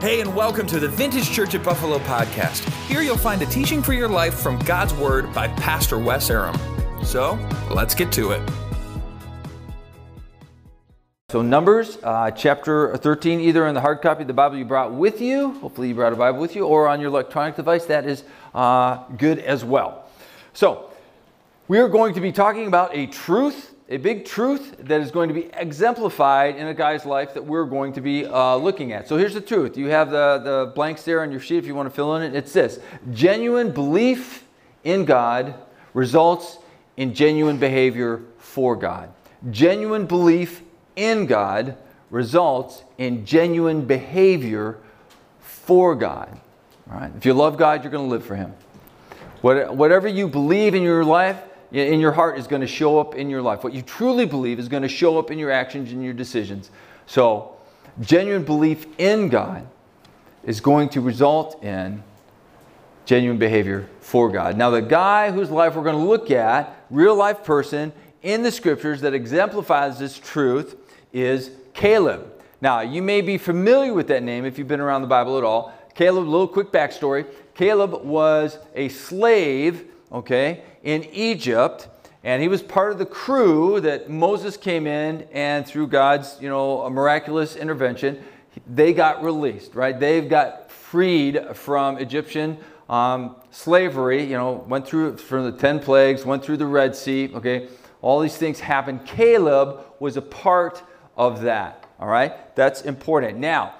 Hey, and welcome to the Vintage Church at Buffalo podcast. Here you'll find a teaching for your life from God's Word by Pastor Wes Aram. So, let's get to it. So, Numbers uh, chapter 13, either in the hard copy of the Bible you brought with you, hopefully you brought a Bible with you, or on your electronic device, that is uh, good as well. So, we are going to be talking about a truth a big truth that is going to be exemplified in a guy's life that we're going to be uh, looking at. So here's the truth. You have the, the blanks there on your sheet if you want to fill in it. It's this genuine belief in God results in genuine behavior for God. Genuine belief in God results in genuine behavior for God. All right? If you love God, you're going to live for Him. What, Whatever you believe in your life, in your heart is going to show up in your life. What you truly believe is going to show up in your actions and your decisions. So, genuine belief in God is going to result in genuine behavior for God. Now, the guy whose life we're going to look at, real life person in the scriptures that exemplifies this truth, is Caleb. Now, you may be familiar with that name if you've been around the Bible at all. Caleb, a little quick backstory. Caleb was a slave, okay, in Egypt, and he was part of the crew that Moses came in, and through God's, you know, miraculous intervention, they got released, right? They've got freed from Egyptian um, slavery, you know, went through from the 10 plagues, went through the Red Sea, okay? All these things happened. Caleb was a part of that, all right? That's important. Now,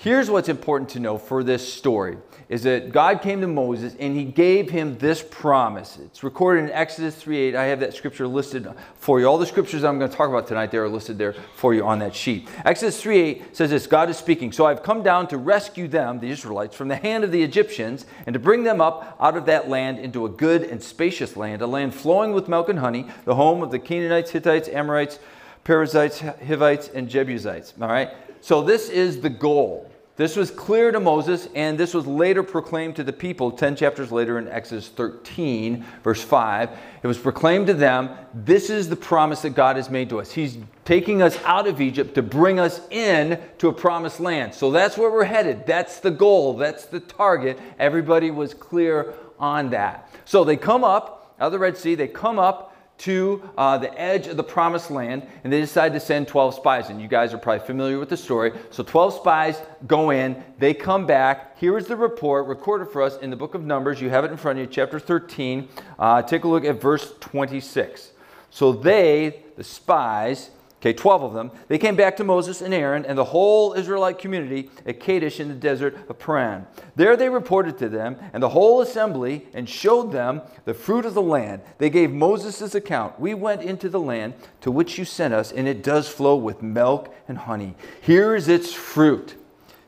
here's what's important to know for this story is that God came to Moses and he gave him this promise. It's recorded in Exodus 3:8. I have that scripture listed for you. All the scriptures I'm going to talk about tonight, they are listed there for you on that sheet. Exodus 3:8 says this God is speaking. So I've come down to rescue them, the Israelites, from the hand of the Egyptians and to bring them up out of that land into a good and spacious land, a land flowing with milk and honey, the home of the Canaanites, Hittites, Amorites, Perizzites, Hivites, and Jebusites. All right? So this is the goal. This was clear to Moses, and this was later proclaimed to the people 10 chapters later in Exodus 13, verse 5. It was proclaimed to them this is the promise that God has made to us. He's taking us out of Egypt to bring us in to a promised land. So that's where we're headed. That's the goal, that's the target. Everybody was clear on that. So they come up out of the Red Sea, they come up to uh, the edge of the promised land and they decide to send 12 spies. And you guys are probably familiar with the story. So 12 spies go in, they come back. Here is the report recorded for us in the book of Numbers. You have it in front of you, chapter 13. Uh, take a look at verse 26. So they, the spies, Okay, 12 of them. They came back to Moses and Aaron and the whole Israelite community at Kadesh in the desert of Paran. There they reported to them and the whole assembly and showed them the fruit of the land. They gave Moses' account. We went into the land to which you sent us, and it does flow with milk and honey. Here is its fruit.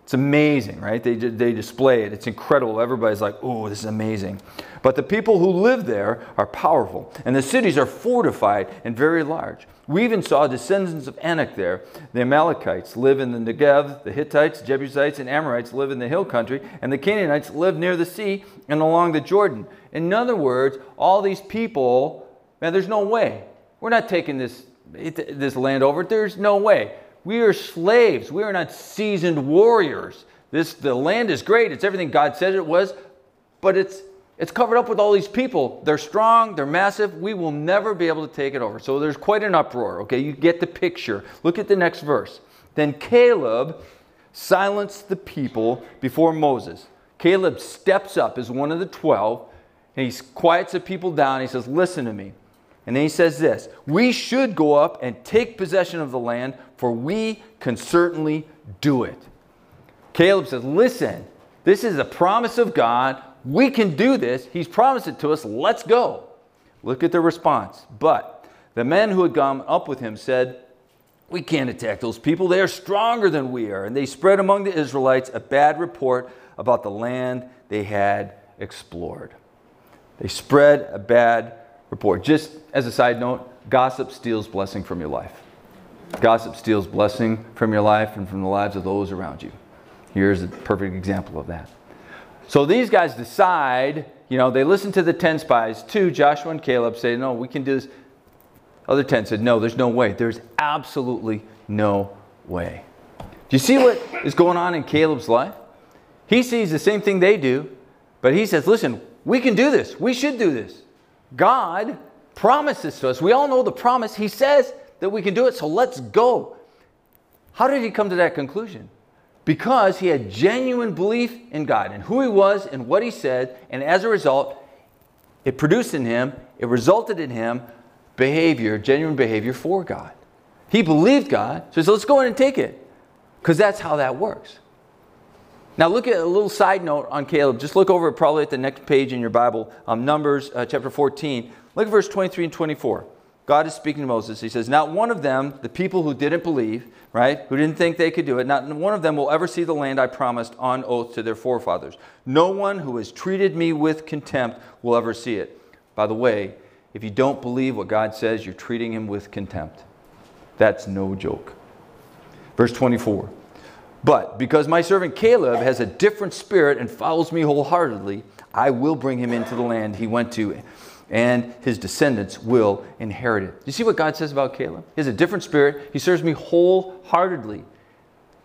It's amazing, right? They, they display it. It's incredible. Everybody's like, oh, this is amazing. But the people who live there are powerful, and the cities are fortified and very large. We even saw descendants of Anak there. The Amalekites live in the Negev, the Hittites, Jebusites, and Amorites live in the hill country, and the Canaanites live near the sea and along the Jordan. In other words, all these people, man, there's no way. We're not taking this, this land over. There's no way. We are slaves. We are not seasoned warriors. This the land is great. It's everything God said it was, but it's it's covered up with all these people. They're strong, they're massive. We will never be able to take it over. So there's quite an uproar, okay? You get the picture. Look at the next verse. Then Caleb silenced the people before Moses. Caleb steps up as one of the 12 and he quiets the people down. He says, Listen to me. And then he says this We should go up and take possession of the land, for we can certainly do it. Caleb says, Listen, this is a promise of God. We can do this. He's promised it to us. Let's go. Look at the response. But the men who had gone up with him said, We can't attack those people. They are stronger than we are. And they spread among the Israelites a bad report about the land they had explored. They spread a bad report. Just as a side note, gossip steals blessing from your life. Gossip steals blessing from your life and from the lives of those around you. Here's a perfect example of that. So these guys decide, you know, they listen to the 10 spies. Two, Joshua and Caleb say, no, we can do this. Other 10 said, no, there's no way. There's absolutely no way. Do you see what is going on in Caleb's life? He sees the same thing they do, but he says, listen, we can do this. We should do this. God promises to us. We all know the promise. He says that we can do it, so let's go. How did he come to that conclusion? Because he had genuine belief in God and who he was and what he said, and as a result, it produced in him, it resulted in him behavior, genuine behavior for God. He believed God, so he said, let's go in and take it. Because that's how that works. Now, look at a little side note on Caleb. Just look over probably at the next page in your Bible, um, Numbers uh, chapter 14. Look at verse 23 and 24. God is speaking to Moses. He says, Not one of them, the people who didn't believe, right, who didn't think they could do it, not one of them will ever see the land I promised on oath to their forefathers. No one who has treated me with contempt will ever see it. By the way, if you don't believe what God says, you're treating him with contempt. That's no joke. Verse 24. But because my servant Caleb has a different spirit and follows me wholeheartedly, I will bring him into the land he went to and his descendants will inherit it. You see what God says about Caleb? He has a different spirit. He serves me wholeheartedly.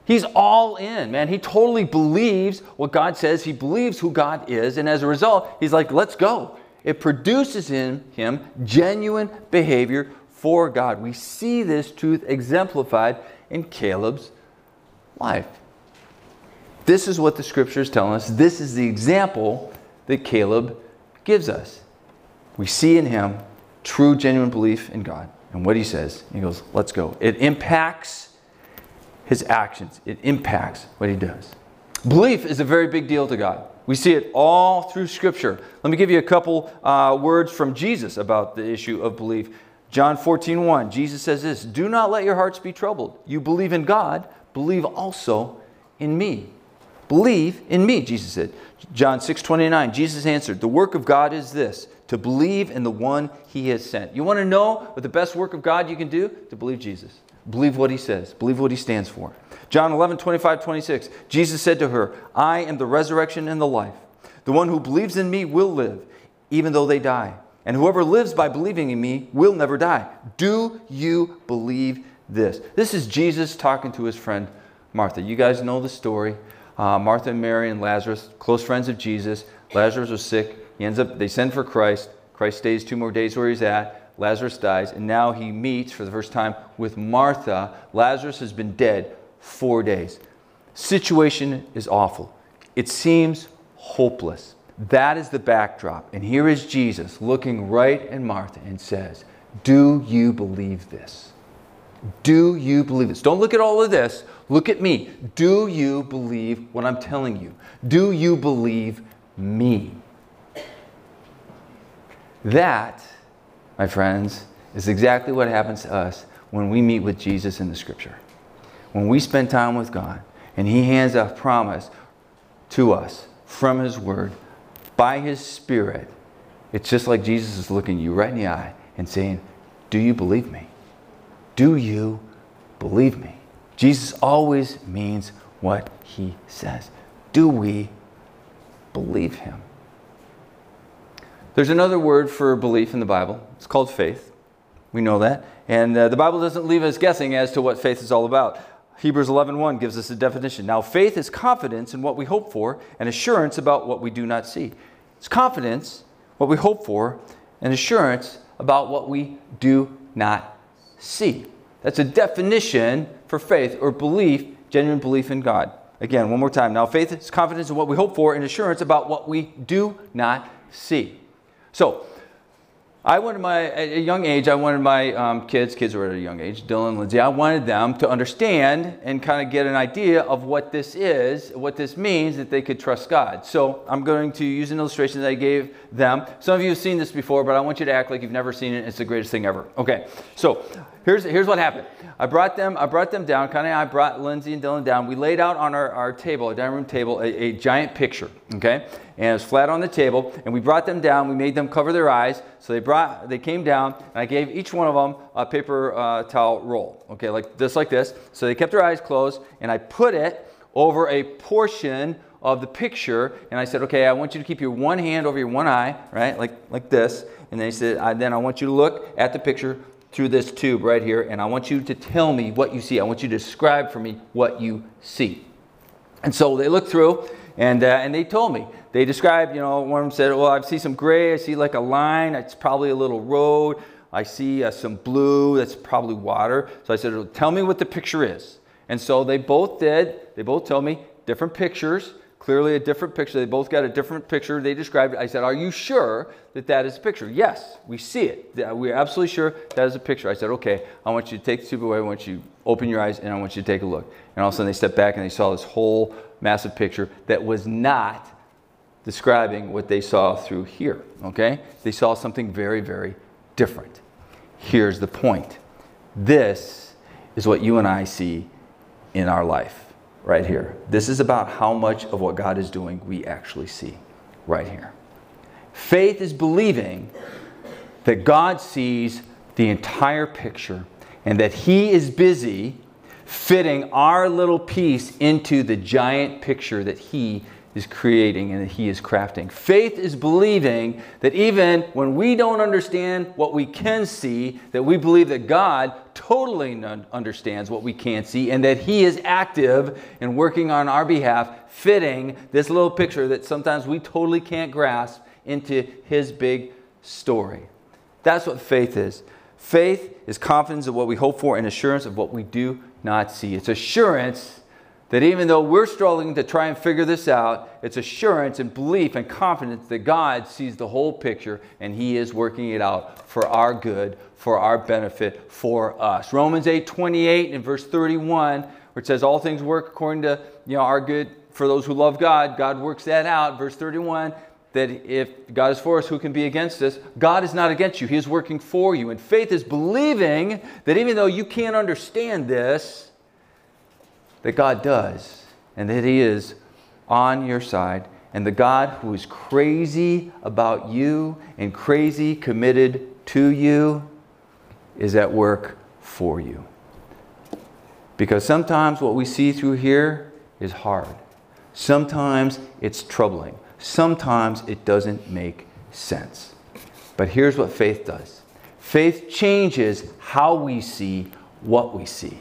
He's all in, man. He totally believes what God says. He believes who God is. And as a result, he's like, let's go. It produces in him genuine behavior for God. We see this truth exemplified in Caleb's life. This is what the scriptures tell us. This is the example that Caleb gives us. We see in him true, genuine belief in God and what he says. He goes, let's go. It impacts his actions, it impacts what he does. Belief is a very big deal to God. We see it all through Scripture. Let me give you a couple uh, words from Jesus about the issue of belief. John 14, 1, Jesus says this Do not let your hearts be troubled. You believe in God, believe also in me. Believe in me, Jesus said. John 6, 29, Jesus answered, The work of God is this to believe in the one he has sent. You want to know what the best work of God you can do? To believe Jesus. Believe what he says, believe what he stands for. John 11, 25, 26. Jesus said to her, I am the resurrection and the life. The one who believes in me will live, even though they die. And whoever lives by believing in me will never die. Do you believe this? This is Jesus talking to his friend Martha. You guys know the story. Uh, Martha and Mary and Lazarus, close friends of Jesus. Lazarus was sick. He ends up, they send for Christ. Christ stays two more days where he's at. Lazarus dies, and now he meets for the first time with Martha. Lazarus has been dead four days. Situation is awful. It seems hopeless. That is the backdrop. And here is Jesus looking right at Martha and says, Do you believe this? Do you believe this? Don't look at all of this. Look at me. Do you believe what I'm telling you? Do you believe me? That, my friends, is exactly what happens to us when we meet with Jesus in the scripture. When we spend time with God and He hands a promise to us from His Word by His Spirit, it's just like Jesus is looking you right in the eye and saying, Do you believe me? Do you believe me? Jesus always means what He says. Do we believe Him? There's another word for belief in the Bible. It's called faith. We know that. And uh, the Bible doesn't leave us guessing as to what faith is all about. Hebrews 11:1 1 gives us a definition. Now faith is confidence in what we hope for and assurance about what we do not see. It's confidence, what we hope for, and assurance about what we do not see. That's a definition for faith or belief, genuine belief in God. Again, one more time. Now faith is confidence in what we hope for and assurance about what we do not see. So, I wanted my, at a young age, I wanted my um, kids, kids were at a young age, Dylan Lindsay, I wanted them to understand and kind of get an idea of what this is, what this means, that they could trust God. So I'm going to use an illustration that I gave them. Some of you have seen this before, but I want you to act like you've never seen it. It's the greatest thing ever. Okay, so here's, here's what happened. I brought them, I brought them down, kind of, I brought Lindsay and Dylan down. We laid out on our, our table, our dining room table, a, a giant picture, okay? And it was flat on the table. And we brought them down. We made them cover their eyes. So they brought, they came down, and I gave each one of them a paper uh, towel roll. Okay, like just like this. So they kept their eyes closed, and I put it over a portion of the picture, and I said, okay, I want you to keep your one hand over your one eye, right, like like this. And they said, I, then I want you to look at the picture through this tube right here, and I want you to tell me what you see. I want you to describe for me what you see. And so they looked through, And, uh, and they told me, they described, you know, one of them said, well, I see some gray, I see like a line, it's probably a little road. I see uh, some blue, that's probably water. So I said, tell me what the picture is. And so they both did. They both told me different pictures, clearly a different picture. They both got a different picture. They described it. I said, Are you sure that that is a picture? Yes, we see it. We're absolutely sure that is a picture. I said, Okay, I want you to take the tube away. I want you to open your eyes and I want you to take a look. And all of a sudden they stepped back and they saw this whole massive picture that was not describing what they saw through here. Okay? They saw something very, very different. Here's the point this is what you and I see in our life right here. This is about how much of what God is doing we actually see right here. Faith is believing that God sees the entire picture and that He is busy fitting our little piece into the giant picture that He is creating and that He is crafting. Faith is believing that even when we don't understand what we can see, that we believe that God totally understands what we can't see and that He is active in working on our behalf, fitting this little picture that sometimes we totally can't grasp into His big story. That's what faith is. Faith is confidence of what we hope for and assurance of what we do not see. It's assurance that even though we're struggling to try and figure this out, it's assurance and belief and confidence that God sees the whole picture and He is working it out for our good, for our benefit, for us. Romans 8 28 and verse 31, where it says, All things work according to you know, our good for those who love God. God works that out. Verse 31 that if God is for us, who can be against us? God is not against you, He is working for you. And faith is believing that even though you can't understand this, that God does and that He is on your side. And the God who is crazy about you and crazy committed to you is at work for you. Because sometimes what we see through here is hard. Sometimes it's troubling. Sometimes it doesn't make sense. But here's what faith does faith changes how we see what we see.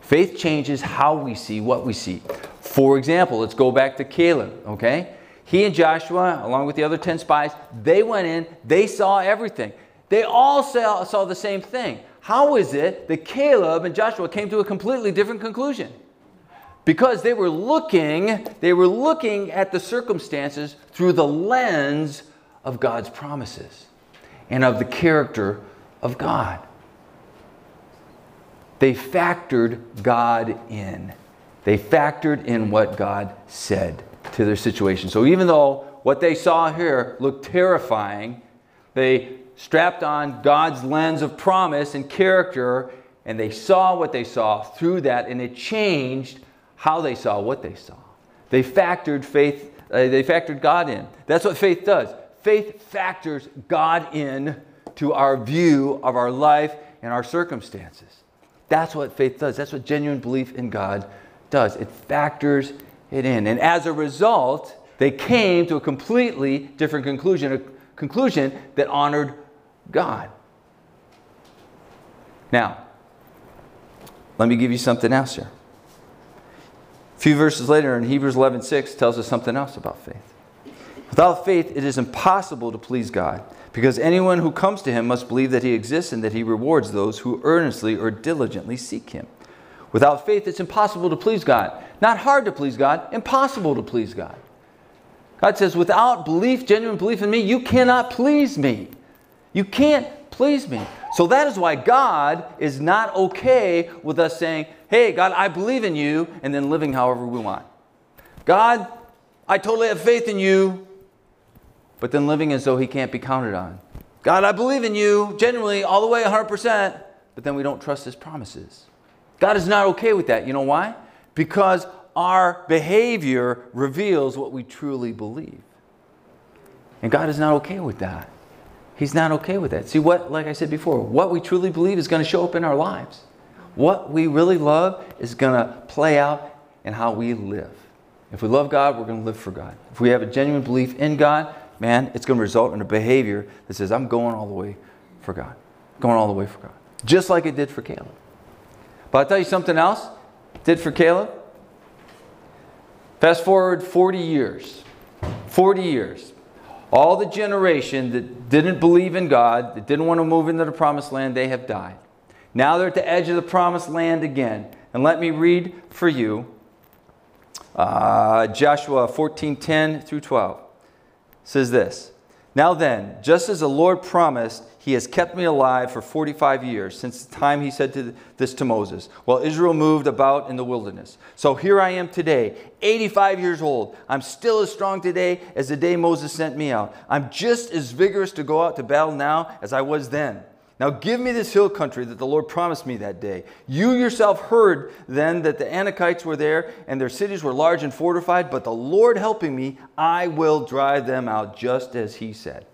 Faith changes how we see what we see. For example, let's go back to Caleb, okay? He and Joshua, along with the other 10 spies, they went in, they saw everything. They all saw, saw the same thing. How is it that Caleb and Joshua came to a completely different conclusion? Because they were looking, they were looking at the circumstances through the lens of God's promises and of the character of God. They factored God in. They factored in what God said to their situation. So even though what they saw here looked terrifying, they strapped on God's lens of promise and character, and they saw what they saw through that, and it changed how they saw what they saw. They factored faith, uh, they factored God in. That's what faith does. Faith factors God in to our view of our life and our circumstances. That's what faith does. That's what genuine belief in God does. It factors it in. And as a result, they came to a completely different conclusion, a conclusion that honored God. Now, let me give you something else here. Few verses later in Hebrews 11:6 tells us something else about faith. Without faith, it is impossible to please God. Because anyone who comes to him must believe that he exists and that he rewards those who earnestly or diligently seek him. Without faith, it's impossible to please God. Not hard to please God, impossible to please God. God says, without belief, genuine belief in me, you cannot please me. You can't please me. So that is why God is not okay with us saying, hey, God, I believe in you, and then living however we want. God, I totally have faith in you, but then living as though he can't be counted on. God, I believe in you genuinely all the way 100%, but then we don't trust his promises. God is not okay with that. You know why? Because our behavior reveals what we truly believe. And God is not okay with that. He's not okay with that. See, what, like I said before, what we truly believe is going to show up in our lives. What we really love is going to play out in how we live. If we love God, we're going to live for God. If we have a genuine belief in God, man, it's going to result in a behavior that says, I'm going all the way for God. Going all the way for God. Just like it did for Caleb. But I'll tell you something else did for Caleb. Fast forward 40 years. 40 years. All the generation that didn't believe in God, that didn't want to move into the promised land, they have died. Now they're at the edge of the promised land again. And let me read for you uh, Joshua 14 10 through 12. It says this Now then, just as the Lord promised, he has kept me alive for 45 years, since the time he said to this to Moses, while Israel moved about in the wilderness. So here I am today, 85 years old. I'm still as strong today as the day Moses sent me out. I'm just as vigorous to go out to battle now as I was then. Now give me this hill country that the Lord promised me that day. You yourself heard then that the Anakites were there and their cities were large and fortified, but the Lord helping me, I will drive them out just as he said.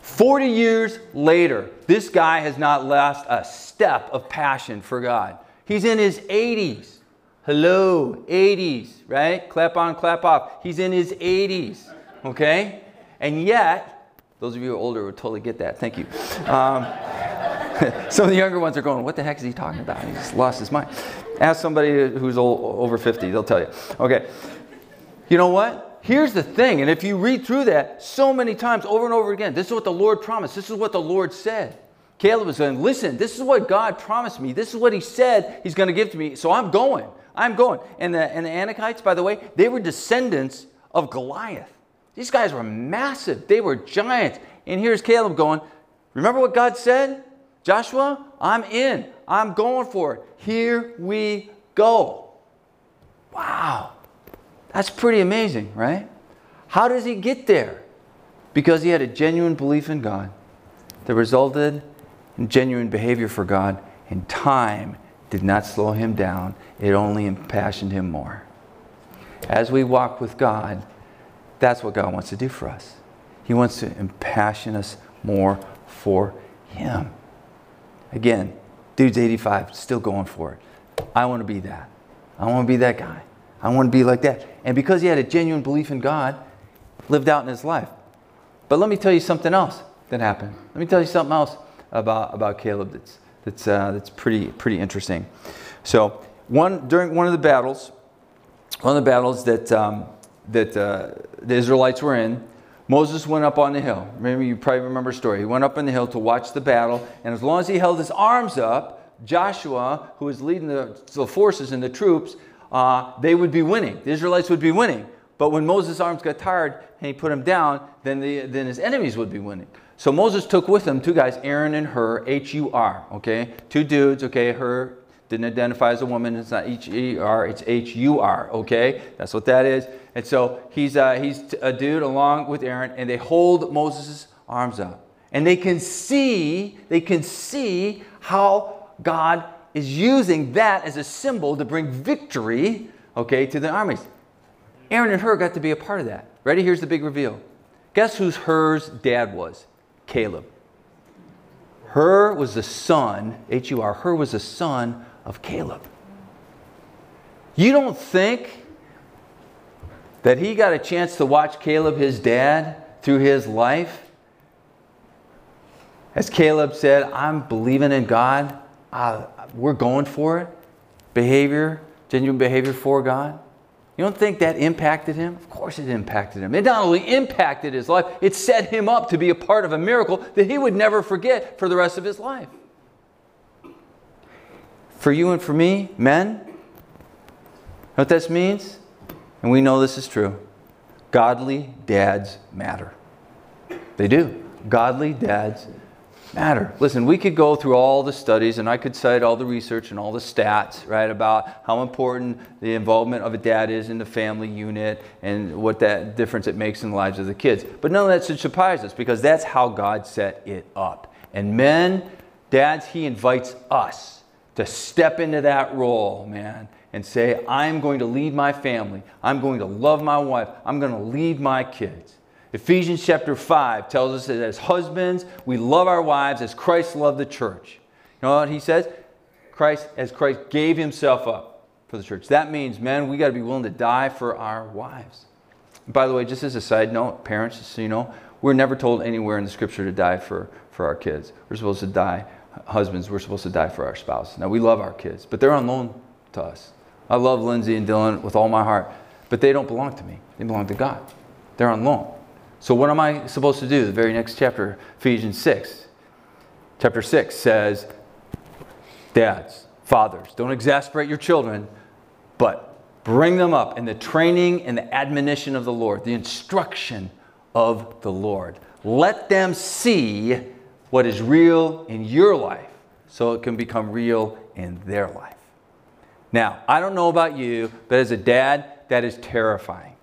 40 years later, this guy has not lost a step of passion for God. He's in his 80s. Hello, 80s, right? Clap on, clap off. He's in his 80s, okay? And yet, those of you older would totally get that. Thank you. Um, some of the younger ones are going, What the heck is he talking about? He's lost his mind. Ask somebody who's old, over 50, they'll tell you. Okay. You know what? Here's the thing, and if you read through that so many times over and over again, this is what the Lord promised, this is what the Lord said. Caleb was going, Listen, this is what God promised me, this is what He said He's going to give to me, so I'm going. I'm going. And the, and the Anakites, by the way, they were descendants of Goliath. These guys were massive, they were giants. And here's Caleb going, Remember what God said? Joshua, I'm in. I'm going for it. Here we go. Wow. That's pretty amazing, right? How does he get there? Because he had a genuine belief in God that resulted in genuine behavior for God, and time did not slow him down, it only impassioned him more. As we walk with God, that's what God wants to do for us. He wants to impassion us more for Him. Again, dude's 85, still going for it. I want to be that. I want to be that guy. I want to be like that. And because he had a genuine belief in God, lived out in his life. But let me tell you something else that happened. Let me tell you something else about, about Caleb that's, that's, uh, that's pretty, pretty interesting. So, one, during one of the battles, one of the battles that um, that uh, the Israelites were in, Moses went up on the hill. Remember, you probably remember the story. He went up on the hill to watch the battle, and as long as he held his arms up, Joshua, who was leading the, the forces and the troops, uh, they would be winning. The Israelites would be winning. But when Moses' arms got tired and he put them down, then, the, then his enemies would be winning. So Moses took with him two guys, Aaron and Hur, H U R, okay? Two dudes, okay? Hur didn't identify as a woman. It's not H E R, it's H U R, okay? That's what that is. And so he's, uh, he's a dude along with Aaron, and they hold Moses' arms up. And they can see, they can see how God is using that as a symbol to bring victory, okay, to the armies. Aaron and Hur got to be a part of that. Ready? Here's the big reveal. Guess who's Hur's dad was? Caleb. Hur was the son, H U R, Hur was the son of Caleb. You don't think that he got a chance to watch Caleb, his dad, through his life? As Caleb said, I'm believing in God, uh, we're going for it. Behavior, genuine behavior for God. You don't think that impacted him? Of course it impacted him. It not only impacted his life, it set him up to be a part of a miracle that he would never forget for the rest of his life for you and for me, men, what this means? And we know this is true. Godly dads matter. They do. Godly dads matter. Listen, we could go through all the studies and I could cite all the research and all the stats, right, about how important the involvement of a dad is in the family unit and what that difference it makes in the lives of the kids. But none of that should surprise us because that's how God set it up. And men, dads, He invites us to step into that role, man, and say, I'm going to lead my family. I'm going to love my wife. I'm going to lead my kids. Ephesians chapter 5 tells us that as husbands, we love our wives as Christ loved the church. You know what he says? Christ, as Christ gave himself up for the church. That means, men, we got to be willing to die for our wives. by the way, just as a side note, parents, just so you know, we're never told anywhere in the scripture to die for, for our kids. We're supposed to die husbands, we're supposed to die for our spouse. Now, we love our kids, but they're on loan to us. I love Lindsay and Dylan with all my heart. but they don't belong to me. They belong to God. They're on loan. So, what am I supposed to do? The very next chapter, Ephesians 6. Chapter 6 says, Dads, fathers, don't exasperate your children, but bring them up in the training and the admonition of the Lord, the instruction of the Lord. Let them see what is real in your life so it can become real in their life. Now, I don't know about you, but as a dad, that is terrifying.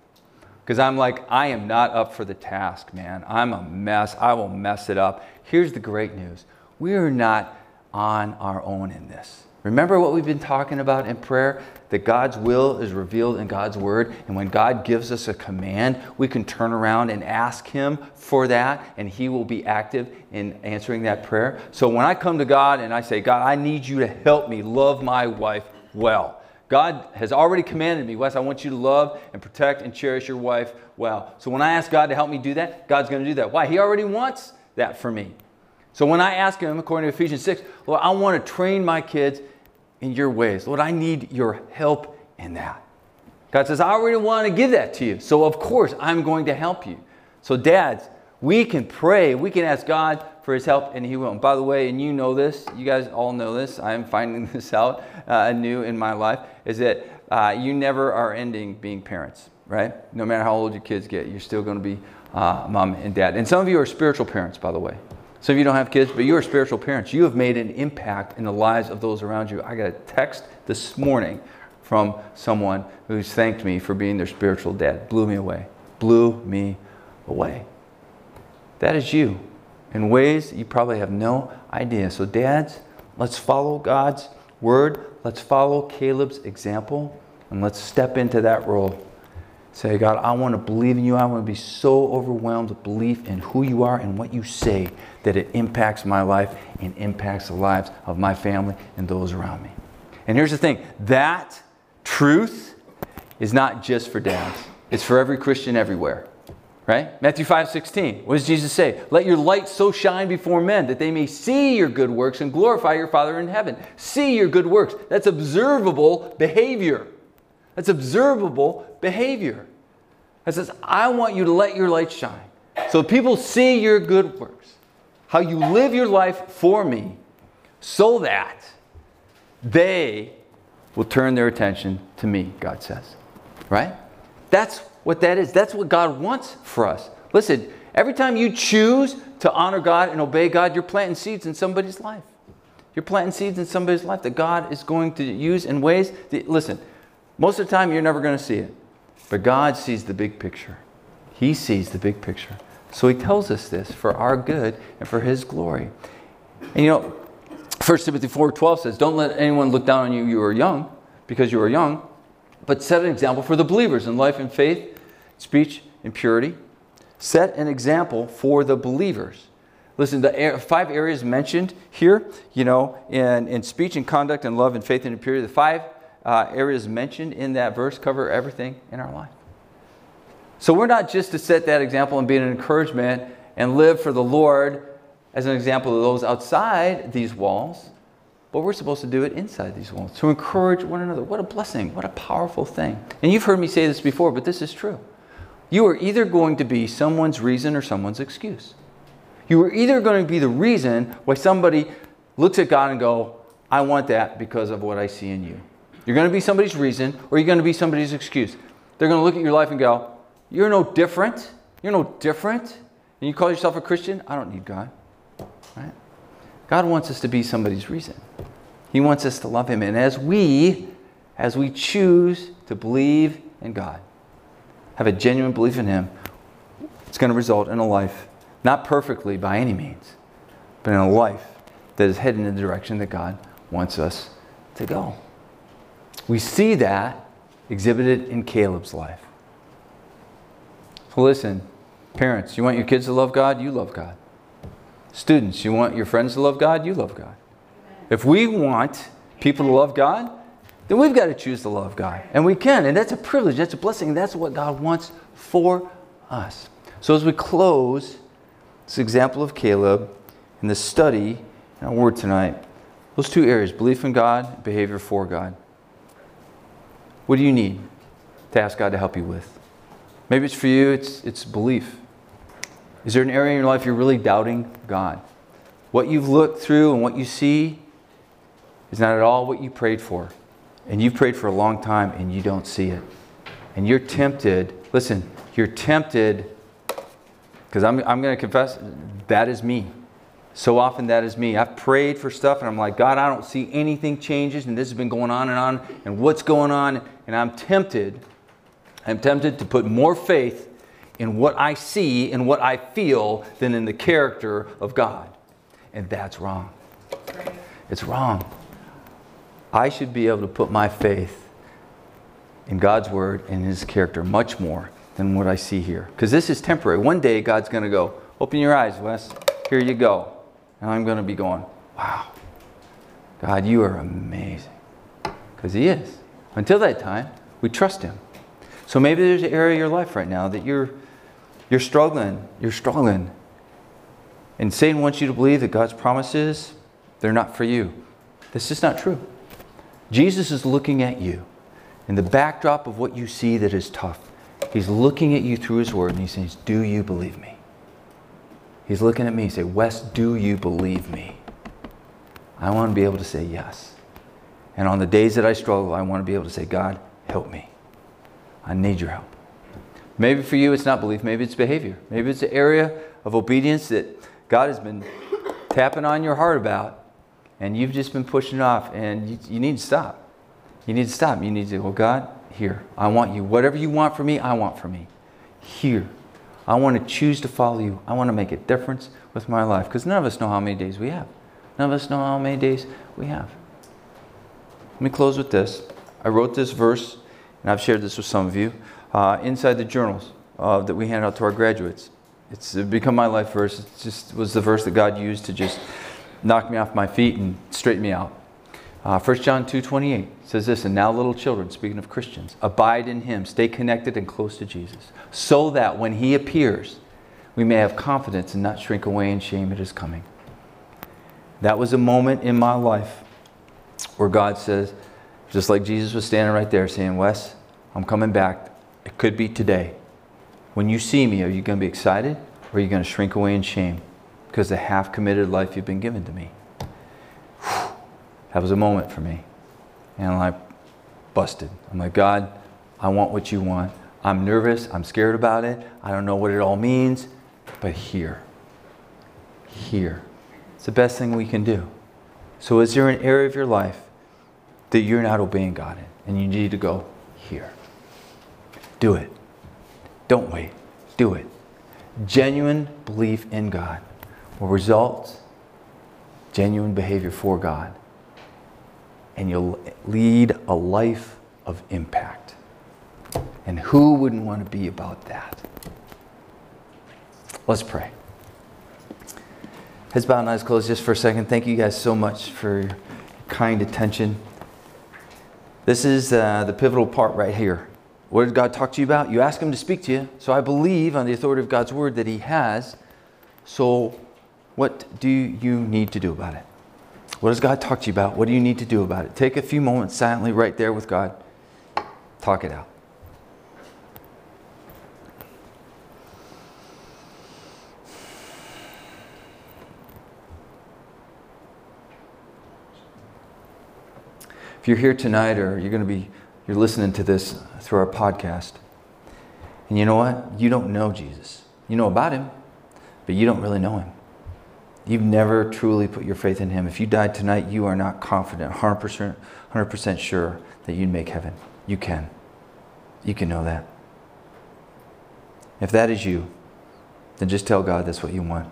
Because I'm like, I am not up for the task, man. I'm a mess. I will mess it up. Here's the great news we are not on our own in this. Remember what we've been talking about in prayer? That God's will is revealed in God's word. And when God gives us a command, we can turn around and ask Him for that, and He will be active in answering that prayer. So when I come to God and I say, God, I need you to help me love my wife well. God has already commanded me, Wes, I want you to love and protect and cherish your wife well. So when I ask God to help me do that, God's going to do that. Why? He already wants that for me. So when I ask Him, according to Ephesians 6, Lord, I want to train my kids in your ways. Lord, I need your help in that. God says, I already want to give that to you. So of course, I'm going to help you. So, dads, we can pray, we can ask God for his help, and he will. And by the way, and you know this, you guys all know this, I am finding this out uh, in my life, is that uh, you never are ending being parents, right? No matter how old your kids get, you're still going to be uh, mom and dad. And some of you are spiritual parents, by the way. Some of you don't have kids, but you are spiritual parents. You have made an impact in the lives of those around you. I got a text this morning from someone who's thanked me for being their spiritual dad. Blew me away. Blew me away. That is you in ways you probably have no idea. So, dads, let's follow God's word. Let's follow Caleb's example and let's step into that role. Say, God, I want to believe in you. I want to be so overwhelmed with belief in who you are and what you say that it impacts my life and impacts the lives of my family and those around me. And here's the thing that truth is not just for dads, it's for every Christian everywhere. Right? Matthew 5 16. What does Jesus say? Let your light so shine before men that they may see your good works and glorify your Father in heaven. See your good works. That's observable behavior. That's observable behavior. It says, I want you to let your light shine. So people see your good works, how you live your life for me, so that they will turn their attention to me, God says. Right? That's what that is. That's what God wants for us. Listen, every time you choose to honor God and obey God, you're planting seeds in somebody's life. You're planting seeds in somebody's life that God is going to use in ways that, listen, most of the time you're never going to see it. But God sees the big picture. He sees the big picture. So he tells us this for our good and for his glory. And you know, 1 Timothy 4:12 says, "Don't let anyone look down on you you are young, because you are young, but set an example for the believers in life and faith, speech and purity. Set an example for the believers." Listen, the five areas mentioned here, you know, in, in speech and conduct and love and faith and purity, the five uh, areas mentioned in that verse cover everything in our life. So we're not just to set that example and be an encouragement and live for the Lord as an example of those outside these walls, but we're supposed to do it inside these walls to encourage one another. What a blessing, what a powerful thing. And you've heard me say this before, but this is true. You are either going to be someone's reason or someone's excuse. You are either going to be the reason why somebody looks at God and go, I want that because of what I see in you. You're going to be somebody's reason or you're going to be somebody's excuse. They're going to look at your life and go, You're no different. You're no different. And you call yourself a Christian? I don't need God. Right? God wants us to be somebody's reason. He wants us to love Him. And as we, as we choose to believe in God, have a genuine belief in Him, it's going to result in a life, not perfectly by any means, but in a life that is heading in the direction that God wants us to go. We see that exhibited in Caleb's life. So listen, parents, you want your kids to love God? You love God. Students, you want your friends to love God? You love God. If we want people to love God, then we've got to choose to love God. And we can. And that's a privilege. That's a blessing. That's what God wants for us. So as we close this example of Caleb and the study in our word tonight, those two areas belief in God, behavior for God. What do you need? to ask God to help you with. Maybe it's for you, it's, it's belief. Is there an area in your life you're really doubting God? What you've looked through and what you see is not at all what you prayed for. And you've prayed for a long time and you don't see it. And you're tempted, listen, you're tempted, because I'm, I'm going to confess, that is me. So often that is me. I've prayed for stuff and I'm like, God, I don't see anything changes and this has been going on and on and what's going on? And I'm tempted, I'm tempted to put more faith in what I see and what I feel than in the character of God. And that's wrong. It's wrong. I should be able to put my faith in God's word and his character much more than what I see here. Because this is temporary. One day God's going to go, Open your eyes, Wes. Here you go. And I'm going to be going, Wow, God, you are amazing. Because He is. Until that time, we trust Him. So maybe there's an area of your life right now that you're, you're struggling. You're struggling. And Satan wants you to believe that God's promises, they're not for you. This is not true. Jesus is looking at you in the backdrop of what you see that is tough. He's looking at you through His Word and He says, Do you believe me? He's looking at me and say, Wes, do you believe me? I want to be able to say yes. And on the days that I struggle, I want to be able to say, God, help me. I need your help. Maybe for you it's not belief, maybe it's behavior. Maybe it's an area of obedience that God has been tapping on your heart about, and you've just been pushing it off, and you, you need to stop. You need to stop. You need to go, God, here, I want you. Whatever you want for me, I want for me. Here. I want to choose to follow you. I want to make a difference with my life because none of us know how many days we have. None of us know how many days we have. Let me close with this. I wrote this verse, and I've shared this with some of you, uh, inside the journals uh, that we hand out to our graduates. It's become my life verse. It just was the verse that God used to just knock me off my feet and straighten me out. Uh, 1 John 2.28 says this, And now little children, speaking of Christians, abide in him, stay connected and close to Jesus, so that when he appears, we may have confidence and not shrink away in shame at his coming. That was a moment in my life where God says, just like Jesus was standing right there saying, Wes, I'm coming back. It could be today. When you see me, are you going to be excited or are you going to shrink away in shame because the half committed life you've been given to me? That was a moment for me. And like, busted. I'm like, God, I want what you want. I'm nervous. I'm scared about it. I don't know what it all means. But here, here, it's the best thing we can do. So, is there an area of your life that you're not obeying God in? And you need to go here. Do it. Don't wait. Do it. Genuine belief in God will result genuine behavior for God and you'll lead a life of impact. And who wouldn't want to be about that? Let's pray. Heads bowed and eyes closed just for a second. Thank you guys so much for your kind attention. This is uh, the pivotal part right here. What did God talk to you about? You ask Him to speak to you. So I believe on the authority of God's word that He has. So what do you need to do about it? What does God talk to you about? What do you need to do about it? Take a few moments silently right there with God. Talk it out. If you're here tonight or you're going to be you're listening to this through our podcast, and you know what? You don't know Jesus. You know about him, but you don't really know him. You've never truly put your faith in Him. If you died tonight, you are not confident, 100%, 100% sure that you'd make heaven. You can. You can know that. If that is you, then just tell God that's what you want.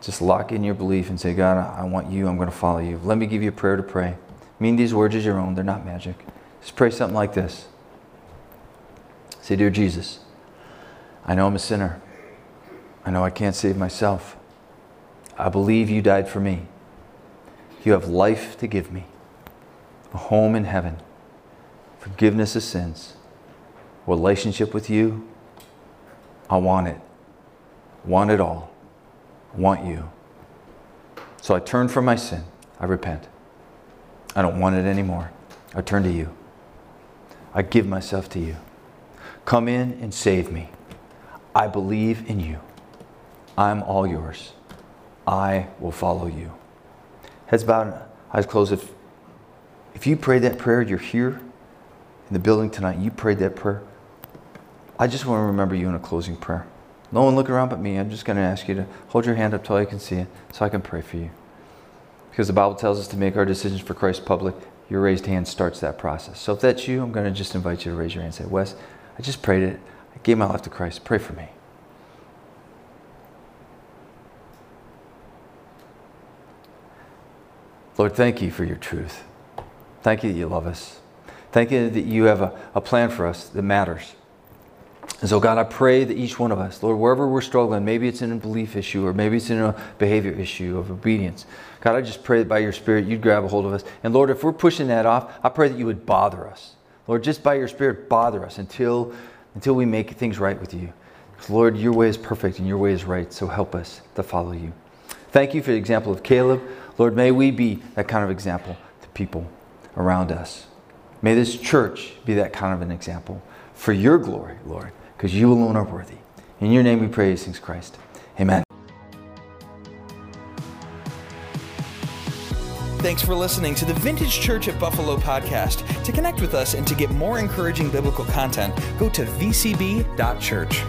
Just lock in your belief and say, God, I want you. I'm going to follow you. Let me give you a prayer to pray. Mean these words as your own. They're not magic. Just pray something like this. Say, Dear Jesus, I know I'm a sinner. I know I can't save myself. I believe you died for me. You have life to give me, a home in heaven, forgiveness of sins, relationship with you. I want it. Want it all. want you. So I turn from my sin. I repent. I don't want it anymore. I turn to you. I give myself to you. Come in and save me. I believe in you. I'm all yours. I will follow you. Heads bowed, eyes closed. If, if you prayed that prayer, you're here in the building tonight, you prayed that prayer. I just want to remember you in a closing prayer. No one look around but me. I'm just going to ask you to hold your hand up till I can see it so I can pray for you. Because the Bible tells us to make our decisions for Christ public. Your raised hand starts that process. So if that's you, I'm going to just invite you to raise your hand and say, Wes, I just prayed it. I gave my life to Christ. Pray for me. Lord, thank you for your truth. Thank you that you love us. Thank you that you have a, a plan for us that matters. And so, God, I pray that each one of us, Lord, wherever we're struggling, maybe it's in a belief issue or maybe it's in a behavior issue of obedience. God, I just pray that by your Spirit you'd grab a hold of us. And Lord, if we're pushing that off, I pray that you would bother us. Lord, just by your Spirit, bother us until, until we make things right with you. Lord, your way is perfect and your way is right, so help us to follow you. Thank you for the example of Caleb. Lord, may we be that kind of example to people around us. May this church be that kind of an example for your glory, Lord, because you alone are worthy. In your name we pray things, Christ. Amen. Thanks for listening to the Vintage Church at Buffalo podcast. To connect with us and to get more encouraging biblical content, go to vcb.church.